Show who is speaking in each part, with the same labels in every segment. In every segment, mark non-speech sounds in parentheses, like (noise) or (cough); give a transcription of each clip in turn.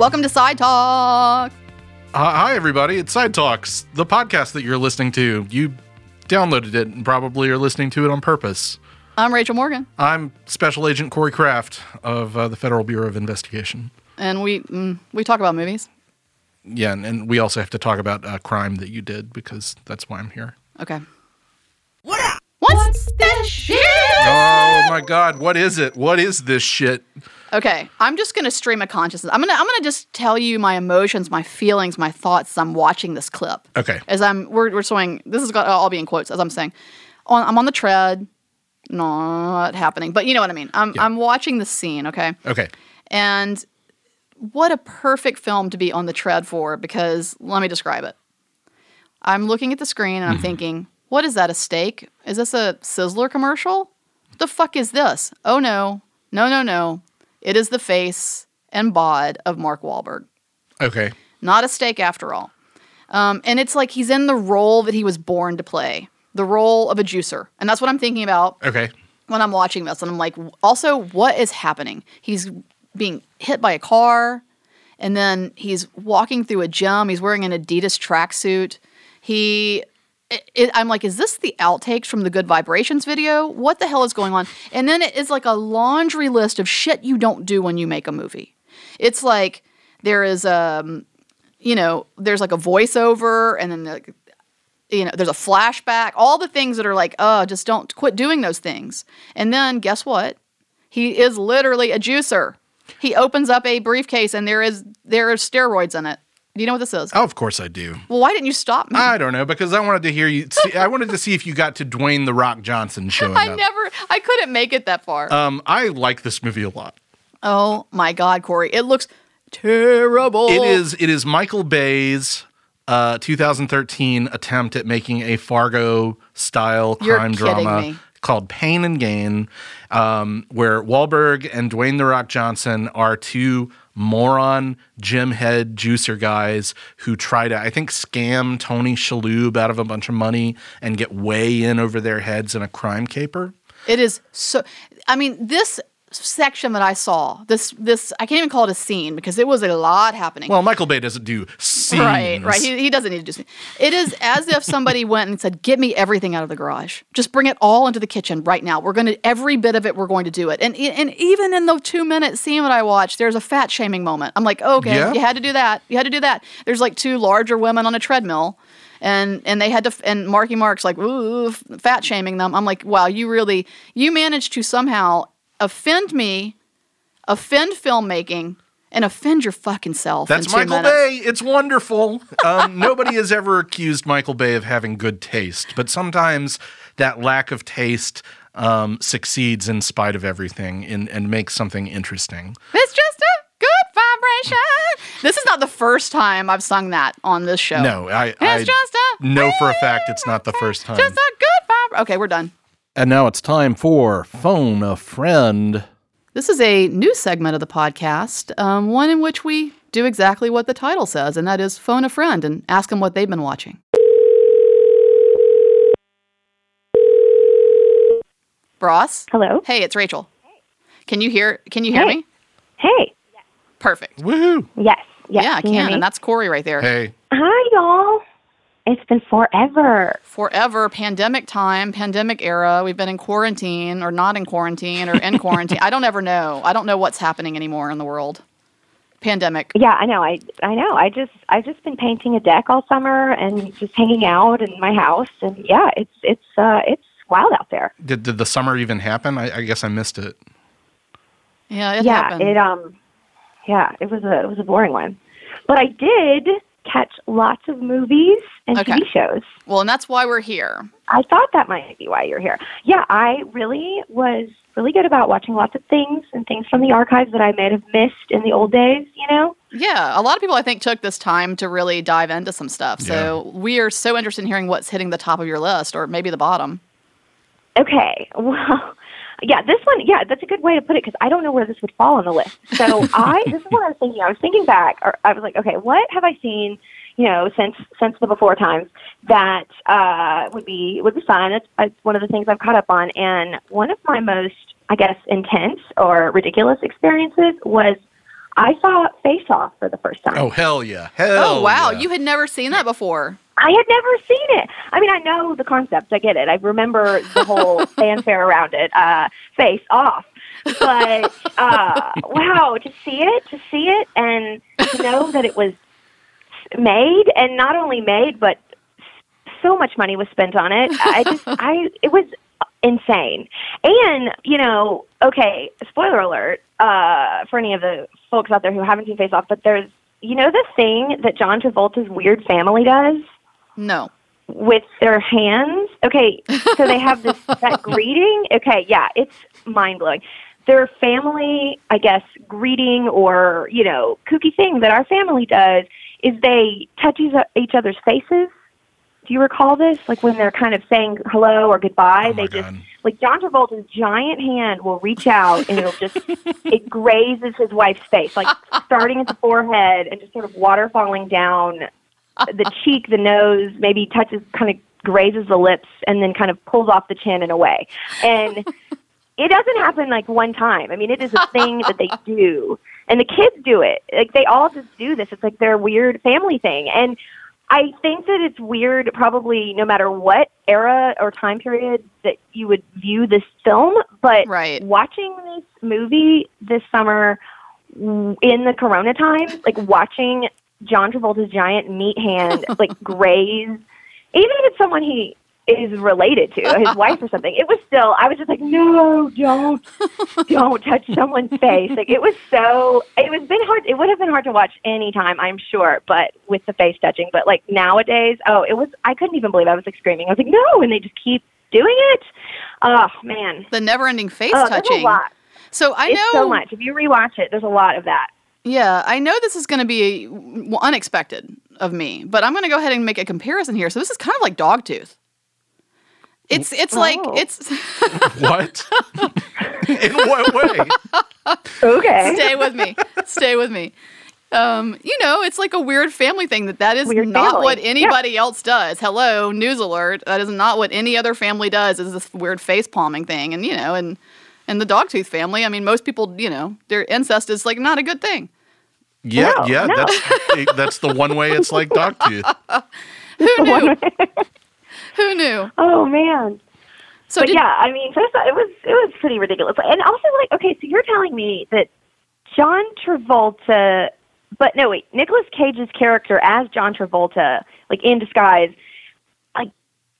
Speaker 1: Welcome to Side Talk.
Speaker 2: Uh, hi, everybody. It's Side Talks, the podcast that you're listening to. You downloaded it and probably are listening to it on purpose.
Speaker 1: I'm Rachel Morgan,
Speaker 2: I'm Special Agent Corey Kraft of uh, the Federal Bureau of Investigation.
Speaker 1: and we mm, we talk about movies.
Speaker 2: Yeah, and, and we also have to talk about a crime that you did because that's why I'm here.
Speaker 1: Okay. What? What's this shit?
Speaker 2: Oh my God, what is it? What is this shit?
Speaker 1: Okay, I'm just gonna stream of consciousness. I'm gonna I'm gonna just tell you my emotions, my feelings, my thoughts as I'm watching this clip.
Speaker 2: Okay.
Speaker 1: As I'm we're we're showing this is got all be in quotes as I'm saying. On I'm on the tread, not happening, but you know what I mean. I'm I'm watching the scene. Okay.
Speaker 2: Okay.
Speaker 1: And what a perfect film to be on the tread for because let me describe it. I'm looking at the screen and I'm mm-hmm. thinking, what is that, a steak? Is this a Sizzler commercial? What the fuck is this? Oh no, no, no, no. It is the face and bod of Mark Wahlberg.
Speaker 2: Okay.
Speaker 1: Not a steak after all. Um, and it's like he's in the role that he was born to play the role of a juicer. And that's what I'm thinking about
Speaker 2: Okay.
Speaker 1: when I'm watching this, and I'm like, also, what is happening? He's being hit by a car, and then he's walking through a gym. He's wearing an Adidas tracksuit. He, it, I'm like, is this the outtakes from the Good Vibrations video? What the hell is going on? And then it is like a laundry list of shit you don't do when you make a movie. It's like there is um, you know, there's like a voiceover, and then the, you know, there's a flashback, all the things that are like, oh, just don't quit doing those things. And then guess what? He is literally a juicer. He opens up a briefcase and there is there are steroids in it. Do you know what this is?
Speaker 2: Oh, of course I do.
Speaker 1: Well, why didn't you stop me?
Speaker 2: I don't know because I wanted to hear you. See, I wanted to see if you got to Dwayne the Rock Johnson (laughs) showing
Speaker 1: I
Speaker 2: up.
Speaker 1: never, I couldn't make it that far.
Speaker 2: Um, I like this movie a lot.
Speaker 1: oh my God, Corey, it looks terrible.
Speaker 2: It is it is Michael Bay's uh, 2013 attempt at making a Fargo style crime drama
Speaker 1: me.
Speaker 2: called Pain and Gain, um, where Wahlberg and Dwayne the Rock Johnson are two moron gym head juicer guys who try to I think scam Tony Shalhoub out of a bunch of money and get way in over their heads in a crime caper.
Speaker 1: It is so. I mean, this section that I saw, this this I can't even call it a scene because it was a lot happening.
Speaker 2: Well, Michael Bay doesn't do scenes.
Speaker 1: Right, right. He, he doesn't need to do something. It is as if somebody (laughs) went and said, "Get me everything out of the garage. Just bring it all into the kitchen right now. We're going to every bit of it. We're going to do it." And and even in the two minute scene that I watched, there's a fat shaming moment. I'm like, okay,
Speaker 2: Yeah?
Speaker 1: you had to do that. You had to do that. There's like two larger women on a treadmill. And and they had to and Marky Mark's like ooh fat shaming them. I'm like wow you really you managed to somehow offend me, offend filmmaking, and offend your fucking self.
Speaker 2: That's Michael
Speaker 1: minutes.
Speaker 2: Bay. It's wonderful. Um, (laughs) nobody has ever accused Michael Bay of having good taste, but sometimes that lack of taste um, succeeds in spite of everything and, and makes something interesting.
Speaker 1: It's just a good vibration. This is not the first time I've sung that on this show.
Speaker 2: No, I,
Speaker 1: It's
Speaker 2: I
Speaker 1: just a
Speaker 2: know for a fact it's not the first time.
Speaker 1: just a good vibe. Okay, we're done.
Speaker 2: And now it's time for Phone a Friend.
Speaker 1: This is a new segment of the podcast, um, one in which we do exactly what the title says, and that is phone a friend and ask them what they've been watching. Ross?
Speaker 3: Hello.
Speaker 1: Hey, it's Rachel. Can you hear can you hear
Speaker 3: Hey.
Speaker 1: me?
Speaker 3: Hey.
Speaker 1: Perfect.
Speaker 2: Woohoo!
Speaker 3: Yes. Yes.
Speaker 1: yeah, I
Speaker 3: you hear
Speaker 1: can, and that's Corey right there.
Speaker 2: Hey,
Speaker 3: Hi, y'all. It's been forever.
Speaker 1: forever pandemic time pandemic era we've been in quarantine or not in quarantine or in quarantine (laughs) i don't ever know i don't know what's happening anymore in the world pandemic
Speaker 3: Yeah, I know. I I know. I just I've just been painting a deck all summer and just hanging out in my house and yeah, it's it's uh it's wild out there.
Speaker 2: did, did the summer even happen? I, I guess I missed it.
Speaker 1: yeah it
Speaker 3: yeah,
Speaker 1: happened
Speaker 3: it um yeah, it was a it was a boring one. But I did catch lots of movies and
Speaker 1: Okay.
Speaker 3: TV shows.
Speaker 1: well and that's why we're here
Speaker 3: I thought that might be why you're here. Yeah, I really was really good about watching lots of things and things from the archives that I may have missed in the old days, you know?
Speaker 1: yeah a lot of people i think took this time to really dive into some stuff so we are so interested in hearing what's hitting the top of your list or maybe the bottom
Speaker 3: Okay. (laughs) Well, yeah, this one, yeah, that's a good way to put it because I don't know where this would fall on the list. So (laughs) I, this is what I was thinking. I was thinking back, or I was like, okay, what have I seen, you know, since since the before times that uh, would be would be fun. It's, it's one of the things I've caught up on, and one of my most, I guess, intense or ridiculous experiences was I saw Face Off for the first time.
Speaker 2: Oh hell yeah! Hell
Speaker 1: oh wow,
Speaker 2: yeah.
Speaker 1: you had never seen that before.
Speaker 3: I had never seen it. I mean, I know the concept. I get it. I remember the whole (laughs) fanfare around it. Uh, face off. But uh, wow, to see it, to see it, and to know that it was made, and not only made, but so much money was spent on it. I just, (laughs) I, it was insane. And you know, okay, spoiler alert uh, for any of the folks out there who haven't seen Face Off, but there's, you know, the thing that John Travolta's weird family does
Speaker 1: No.
Speaker 3: with their hands. Okay, so they have this (laughs) that greeting. Okay, yeah, it's mind blowing. Their family, I guess, greeting or you know, kooky thing that our family does is they touch each- each other's faces. Do you recall this? Like when they're kind of saying hello or goodbye,
Speaker 2: Oh
Speaker 3: they just
Speaker 2: God.
Speaker 3: like John Travolta's giant hand will reach out and it'll just (laughs) it grazes his wife's face, like starting at the forehead and just sort of water falling down the cheek, the nose, maybe touches kind of grazes the lips and then kind of pulls off the chin and away. And it doesn't happen like one time. I mean, it is a thing that they (laughs) do. And the kids do it. Like they all just do this. It's like their weird family thing. And I think that it's weird probably no matter what era or time period that you would view this film, but
Speaker 1: Right.
Speaker 3: watching this movie this summer in the corona time, like watching John Travolta's giant meat hand (laughs) like graze even if it's someone he is related to, his (laughs) wife or something, it was still I was just like, No, don't (laughs) don't touch someone's face. Like it was so it was been hard it would have been hard to watch any time, I'm sure, but with the face touching. But like nowadays, oh, it was I couldn't even believe I was like screaming. I was like, No and they just keep doing it. Oh man.
Speaker 1: The never-ending face
Speaker 3: Oh,
Speaker 1: touching.
Speaker 3: a lot.
Speaker 1: So I
Speaker 3: it's
Speaker 1: know.
Speaker 3: so much. If you rewatch it, there's a lot of that.
Speaker 1: Yeah, I know this is going to be unexpected of me, but I'm going to go ahead and make a comparison here. So this is kind of like Dogtooth. It's it's like
Speaker 3: Oh.
Speaker 1: it's (laughs)
Speaker 2: What? (laughs) In what way?
Speaker 3: Okay.
Speaker 1: stay with me, stay with me. Um, you know, it's like a weird family thing that that is
Speaker 3: Weird
Speaker 1: not
Speaker 3: family.
Speaker 1: what
Speaker 3: Yeah.
Speaker 1: anybody else does. Hello, news alert. That is not what any other family does. Is this weird face palming thing? And you know, and and the Dogtooth family. I mean, most people, you know, their incest is like not a good thing.
Speaker 2: Yeah,
Speaker 3: No,
Speaker 2: yeah.
Speaker 3: no.
Speaker 2: That's that's the one way it's like Dogtooth. (laughs)
Speaker 1: Who knew? (laughs) Who knew?
Speaker 3: Oh man.
Speaker 1: So
Speaker 3: but
Speaker 1: did,
Speaker 3: yeah, I mean, first of all, it was it was pretty ridiculous. And also, like, okay, so you're telling me that John Travolta, but no, wait, Nicolas Cage's character as John Travolta, like in disguise, like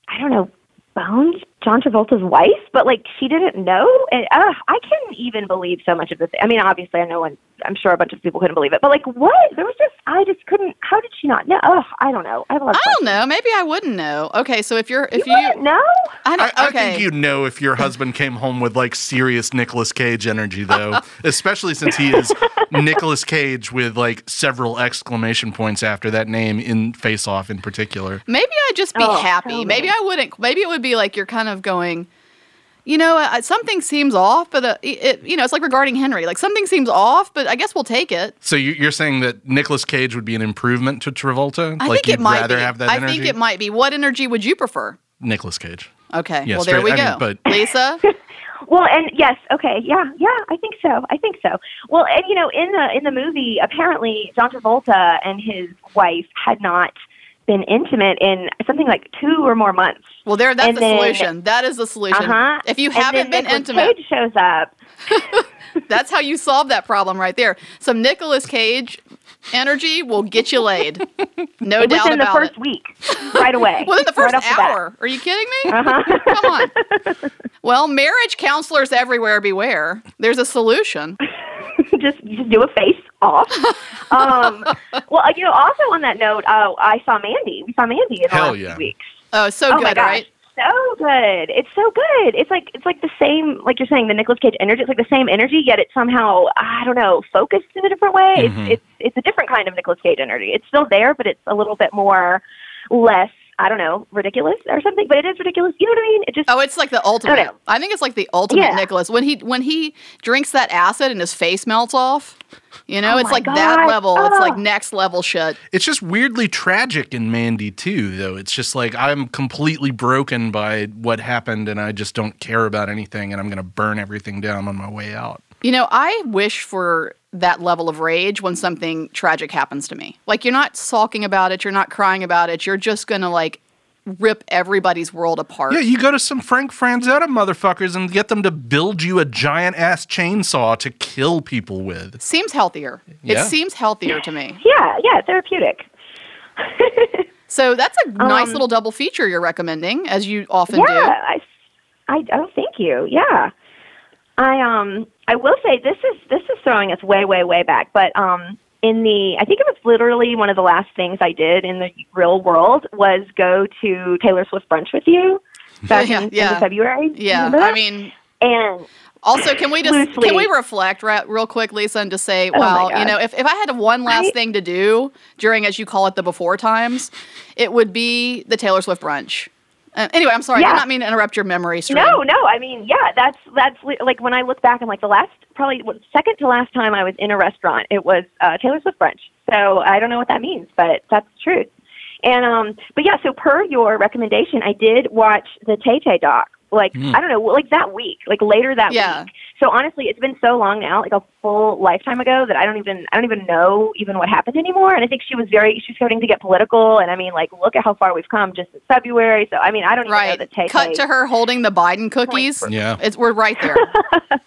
Speaker 3: I don't know, bones John Travolta's wife, but like she didn't know, and uh, I couldn't even believe so much of this. I mean, obviously, I know, and I'm sure a bunch of people couldn't believe it, but like, what? There was just, I just couldn't. How did she not know? Ugh, I don't know. I have a lot of
Speaker 1: I don't know. Maybe I wouldn't know. Okay, so if you're if you,
Speaker 3: questions. No.
Speaker 1: I
Speaker 2: I,
Speaker 1: don't,
Speaker 2: I
Speaker 1: okay.
Speaker 2: think you'd know if your husband came home with like serious Nicolas Cage energy, though, (laughs) especially since he is Nicolas Cage with like several exclamation points after that name in Face Off in particular.
Speaker 1: Maybe I'd just be
Speaker 3: Oh,
Speaker 1: happy.
Speaker 3: tell
Speaker 1: Maybe. I wouldn't. Maybe it would be like you're kind of going, you know, uh, something seems off, but uh, it, you know, it's like regarding Henry. Like something seems off, but I guess we'll take it.
Speaker 2: So you- you're saying that Nicolas Cage would be an improvement to Travolta?
Speaker 1: I
Speaker 2: like
Speaker 1: think
Speaker 2: you'd
Speaker 1: it might
Speaker 2: rather
Speaker 1: be.
Speaker 2: have that
Speaker 1: I
Speaker 2: energy?
Speaker 1: think it might be. What energy would you prefer?
Speaker 2: Nicolas Cage.
Speaker 1: Okay.
Speaker 2: Yeah,
Speaker 1: well, there we
Speaker 2: straight- I
Speaker 1: go.
Speaker 2: mean, but-
Speaker 1: Lisa. (laughs)
Speaker 3: Well, and yes, okay, yeah, yeah, I think so. I think so. Well, and you know, in the in the movie, apparently John Travolta and his wife had not been intimate in something like two or more months.
Speaker 1: Well, there. That's
Speaker 3: And
Speaker 1: the
Speaker 3: then-
Speaker 1: solution. That is the solution.
Speaker 3: Uh-huh.
Speaker 1: If you
Speaker 3: And
Speaker 1: haven't been intimate,
Speaker 3: Cage shows up. (laughs)
Speaker 1: that's how you solve that problem right there. Some Nicolas Cage energy will get you laid. No doubt
Speaker 3: within the
Speaker 1: about
Speaker 3: first
Speaker 1: it.
Speaker 3: week, right away. (laughs)
Speaker 1: Within the
Speaker 3: right
Speaker 1: first
Speaker 3: the
Speaker 1: hour. Are you kidding me?
Speaker 3: Uh-huh. (laughs)
Speaker 1: Come on. Well, marriage counselors everywhere beware. There's a solution.
Speaker 3: just just do a face off. um, well, you know, also on that note, uh, I saw Mandy. We saw Mandy in the
Speaker 2: Hell
Speaker 3: last
Speaker 2: yeah.
Speaker 3: few weeks.
Speaker 1: Oh, so
Speaker 3: oh my
Speaker 1: good,
Speaker 3: gosh.
Speaker 1: right?
Speaker 3: So good. It's so good. It's like it's like the same like you're saying, the Nicolas Cage energy. It's like the same energy, yet it's somehow I don't know, focused in a different way.
Speaker 2: Mhm.
Speaker 3: It's it's it's a different kind of Nicolas Cage energy. It's still there, but it's a little bit more less, I don't know, ridiculous or something. But it is ridiculous. You know what I mean? It just
Speaker 1: Oh, it's like the ultimate.
Speaker 3: know.
Speaker 1: I think it's like the ultimate
Speaker 3: Yeah.
Speaker 1: Nicolas when he when he drinks that acid and his face melts off. You know,
Speaker 3: Oh
Speaker 1: it's
Speaker 3: my
Speaker 1: like that
Speaker 3: gosh.
Speaker 1: level. It's like
Speaker 3: Oh.
Speaker 1: next level shit.
Speaker 2: It's just weirdly tragic in Mandy too, though. It's just like I'm completely broken by what happened, and I just don't care about anything, and I'm gonna burn everything down on my way out.
Speaker 1: You know, I wish for that level of rage when something tragic happens to me. Like you're not sulking about it, you're not crying about it, you're just gonna like rip everybody's world apart.
Speaker 2: Yeah, you go to some Frank Frazetta motherfuckers and get them to build you a giant ass chainsaw to kill people with.
Speaker 1: Seems healthier.
Speaker 2: Yeah.
Speaker 1: It seems healthier to me.
Speaker 3: Yeah, yeah, therapeutic. (laughs)
Speaker 1: So that's a nice
Speaker 3: Um,
Speaker 1: little double feature you're recommending, as you often
Speaker 3: yeah,
Speaker 1: do.
Speaker 3: I, I, oh, thank you. Yeah, I um, I will say this is this is throwing us way, way, way back. But um, in the, I think it was literally one of the last things I did in the real world was go to Taylor Swift brunch with you (laughs) back
Speaker 1: Yeah,
Speaker 3: in,
Speaker 1: yeah.
Speaker 3: in February.
Speaker 1: Yeah, I mean,
Speaker 3: and
Speaker 1: also, can we just
Speaker 3: Loosely.
Speaker 1: can we reflect right, real quick, Lisa, and just say,
Speaker 3: Oh
Speaker 1: well, you know, if, if I had one last thing to do during, as you call it, the before times, it would be the Taylor Swift brunch. Uh, anyway, I'm sorry, I did not mean to interrupt your memory stream.
Speaker 3: No, no. I mean, yeah, that's that's li- like when I look back, I'm like the last, probably second to last time I was in a restaurant, it was uh, Taylor Swift brunch. So I don't know what that means, but that's the truth. And um, but yeah, so per your recommendation, I did watch the Tay Tay doc. Like
Speaker 2: Hmm.
Speaker 3: I don't know, like that week, like later that
Speaker 1: Yeah.
Speaker 3: week. So honestly, it's been so long now, like a full lifetime ago, that I don't even I don't even know even what happened anymore. And I think she was very she's starting to get political. And I mean, like look at how far we've come just in February. So I mean, I don't even know
Speaker 1: Right.
Speaker 3: that Tay
Speaker 1: Cut to her holding the Biden cookies.
Speaker 2: Yeah.
Speaker 1: It's we're right there. (laughs) (laughs)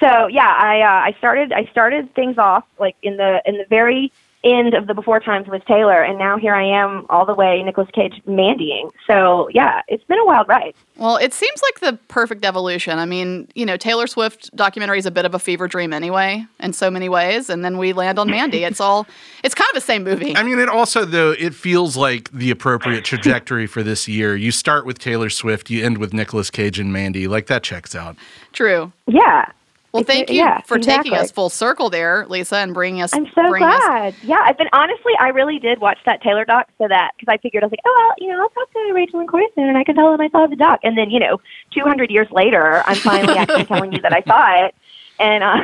Speaker 3: So yeah, I uh, I started I started things off like in the in the very end of the before times with Taylor, and now here I am all the way Nicolas Cage Mandying. So yeah, it's been a wild ride.
Speaker 1: Well, it seems like the perfect evolution. I mean, you know, Taylor Swift documentary is a bit of a fever dream anyway, in so many ways, and then we land on Mandy. It's all, (laughs) it's kind of the same movie.
Speaker 2: I mean, it also though it feels like the appropriate trajectory for this year. You start with Taylor Swift, you end with Nicolas Cage and Mandy. Like that checks out.
Speaker 1: True.
Speaker 3: Yeah.
Speaker 1: Well, thank you
Speaker 3: yeah,
Speaker 1: for taking us full circle there, Lisa, and bringing us.
Speaker 3: I'm so
Speaker 1: bringing us-
Speaker 3: glad. Yeah, I've been honestly, I really did watch that Taylor doc so that because I figured I was like, oh well, you know, I'll talk to Rachel and Corey soon, and I can tell them I saw the doc. And then you know, 200 years later, I'm finally actually telling you that I saw it. And uh,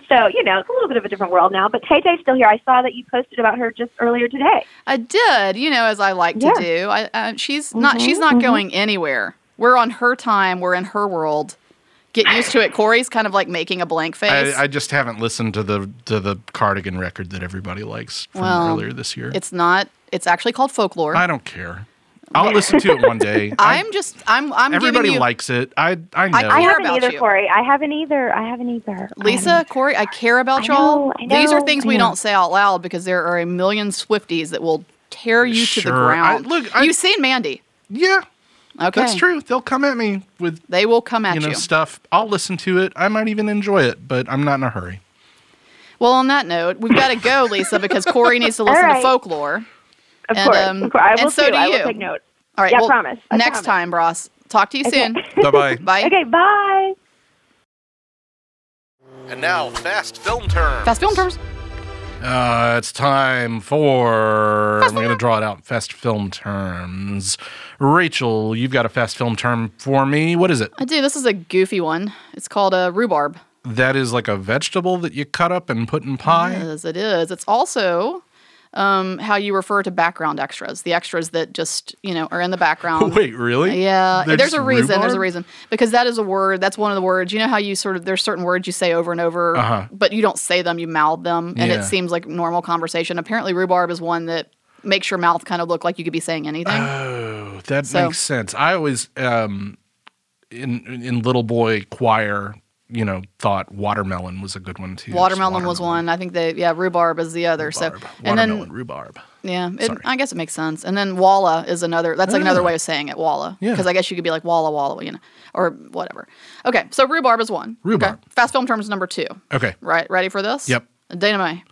Speaker 3: (laughs) so, you know, it's a little bit of a different world now. But Tay Tay's still here. I saw that you posted about her just earlier today.
Speaker 1: I did, you know, as I like
Speaker 3: Yeah.
Speaker 1: to do. I, uh, she's not.
Speaker 3: Mhm,
Speaker 1: She's not
Speaker 3: mhm.
Speaker 1: going anywhere. We're on her time. We're in her world. Get used to it. Corey's kind of like making a blank face.
Speaker 2: I, I just haven't listened to the to the cardigan record that everybody likes from
Speaker 1: Well,
Speaker 2: earlier this year.
Speaker 1: it's not. It's actually called folklore.
Speaker 2: I don't care. I'll listen to it one day. (laughs) I-
Speaker 1: I'm just. I'm. I'm
Speaker 2: everybody
Speaker 1: you,
Speaker 2: likes it. I I know.
Speaker 1: I
Speaker 3: I haven't
Speaker 1: about
Speaker 3: either,
Speaker 1: you.
Speaker 3: Corey. I haven't either. I haven't either.
Speaker 1: Lisa,
Speaker 3: haven't
Speaker 1: Corey, I care about
Speaker 3: I
Speaker 1: y'all.
Speaker 3: know, I
Speaker 1: These are things
Speaker 3: I
Speaker 1: we
Speaker 3: know.
Speaker 1: don't say out loud because there are a million Swifties that will tear you to the
Speaker 2: Sure. I-
Speaker 1: ground.
Speaker 2: look, I-
Speaker 1: You've seen Mandy.
Speaker 2: yeah,
Speaker 1: Okay.
Speaker 2: that's true. They'll come at me with
Speaker 1: They will come at
Speaker 2: you
Speaker 1: you.
Speaker 2: know stuff. I'll listen to it. I might even enjoy it, but I'm not in a hurry.
Speaker 1: Well, on that note, we've got to go, Lisa, because (laughs) Corey needs to
Speaker 3: All
Speaker 1: listen to folklore.
Speaker 3: Of
Speaker 1: And,
Speaker 3: course,
Speaker 1: um,
Speaker 3: of course. I will
Speaker 1: and so
Speaker 3: too.
Speaker 1: do
Speaker 3: I
Speaker 1: you.
Speaker 3: will take note.
Speaker 1: All right.
Speaker 3: Yeah, I
Speaker 1: well,
Speaker 3: promise. I
Speaker 1: next
Speaker 3: promise.
Speaker 1: time, Bros. Talk to you
Speaker 3: Okay.
Speaker 1: soon. (laughs)
Speaker 2: bye bye.
Speaker 1: Bye.
Speaker 3: Okay, bye.
Speaker 2: And now, fast film terms.
Speaker 1: Fast film terms.
Speaker 2: Uh, it's time for. I'm going to draw it out. Fast film terms. Rachel, you've got a fast film term for me. What is it?
Speaker 1: I do. This is a goofy one. It's called a rhubarb.
Speaker 2: That is like a vegetable that you cut up and put in pie.
Speaker 1: Yes, it is. It's also um, how you refer to background extras, the extras that just you know are in the background. (laughs)
Speaker 2: Wait, really?
Speaker 1: Yeah,
Speaker 2: They're
Speaker 1: there's a reason. There's a reason because that is a word. That's one of the words. You know how you sort of there's certain words you say over and over,
Speaker 2: Uh-huh.
Speaker 1: but you don't say them. You mouth them, and
Speaker 2: Yeah.
Speaker 1: it seems like normal conversation. Apparently, rhubarb is one that makes your mouth kind of look like you could be saying anything.
Speaker 2: Oh, that
Speaker 1: So-
Speaker 2: makes sense. I always, um, in in little boy choir, you know, thought watermelon was a good one too. Just
Speaker 1: watermelon, was one. I think they yeah, rhubarb is the other.
Speaker 2: Rhubarb.
Speaker 1: So and
Speaker 2: watermelon,
Speaker 1: then
Speaker 2: rhubarb.
Speaker 1: yeah, it, I guess it makes sense. And then walla is another. That's like another
Speaker 2: Ah.
Speaker 1: way of saying it. Walla.
Speaker 2: Yeah.
Speaker 1: Because I guess you could be like walla walla, you know, or whatever. Okay, so rhubarb is one.
Speaker 2: Rhubarb.
Speaker 1: Okay. Fast film terms number two.
Speaker 2: Okay,
Speaker 1: Right, ready for this?
Speaker 2: Yep.
Speaker 1: Denouement.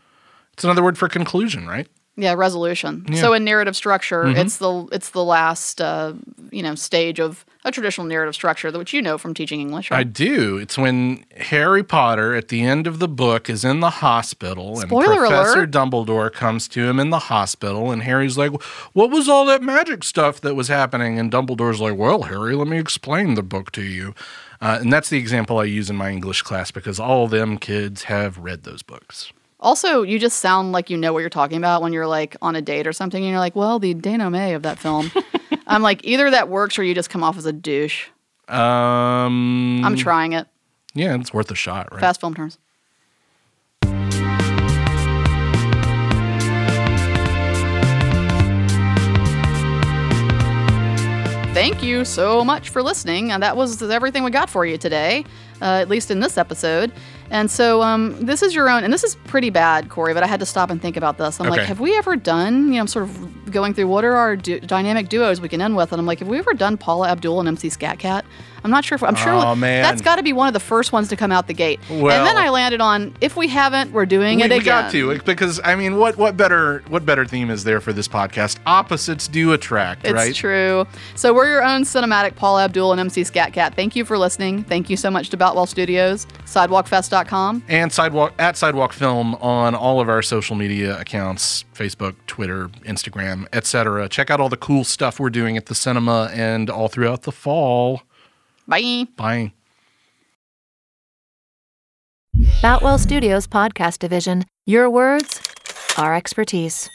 Speaker 2: it's another word for conclusion, right?
Speaker 1: Yeah, resolution.
Speaker 2: Yeah. Mm-hmm.
Speaker 1: So in narrative structure, it's the it's the last uh, you know stage of a traditional narrative structure, which you know from teaching English.
Speaker 2: I do. It's when Harry Potter at the end of the book is in the hospital
Speaker 1: Spoiler
Speaker 2: and Professor
Speaker 1: alert.
Speaker 2: Dumbledore comes to him in the hospital and Harry's like, "What was all that magic stuff that was happening?" And Dumbledore's like, "Well, Harry, let me explain the book to you." Uh, and that's the example I use in my English class because all them kids have read those books.
Speaker 1: Also, you just sound like you know what you're talking about when you're like on a date or something, and you're like, "Well, the denouement of that film." (laughs) I'm like, either that works or you just come off as a douche.
Speaker 2: Um,
Speaker 1: I'm trying it.
Speaker 2: Yeah, it's worth a shot, right?
Speaker 1: Fast film terms. Thank you so much for listening. And that was everything we got for you today, uh, at least in this episode. And so um, this is your own, and this is pretty bad, Corey, but I had to stop and think about this. I'm like, have we ever done, you know, I'm sort of going through what are our du- dynamic duos we can end with? And I'm like, have we ever done Paula Abdul and MC Scat Cat? I'm not sure if, I'm sure
Speaker 2: Oh, man.
Speaker 1: that's got to be one of the first ones to come out the gate.
Speaker 2: Well, and
Speaker 1: then I landed on, if we haven't, we're doing
Speaker 2: we,
Speaker 1: it
Speaker 2: we got to uh, because I mean, what what better what better theme is there for this podcast? Opposites do attract,
Speaker 1: It's
Speaker 2: right?
Speaker 1: true. So we're your own cinematic Paul Abdul and MC Scat Cat. Thank you for listening. Thank you so much to Boutwell Studios, sidewalkfest.com.
Speaker 2: and sidewalk at sidewalk film on all of our social media accounts facebook twitter instagram etc check out all the cool stuff we're doing at the cinema and all throughout the fall
Speaker 1: Bye.
Speaker 2: bye
Speaker 4: Boutwell Studios Podcast Division. Your words, our expertise.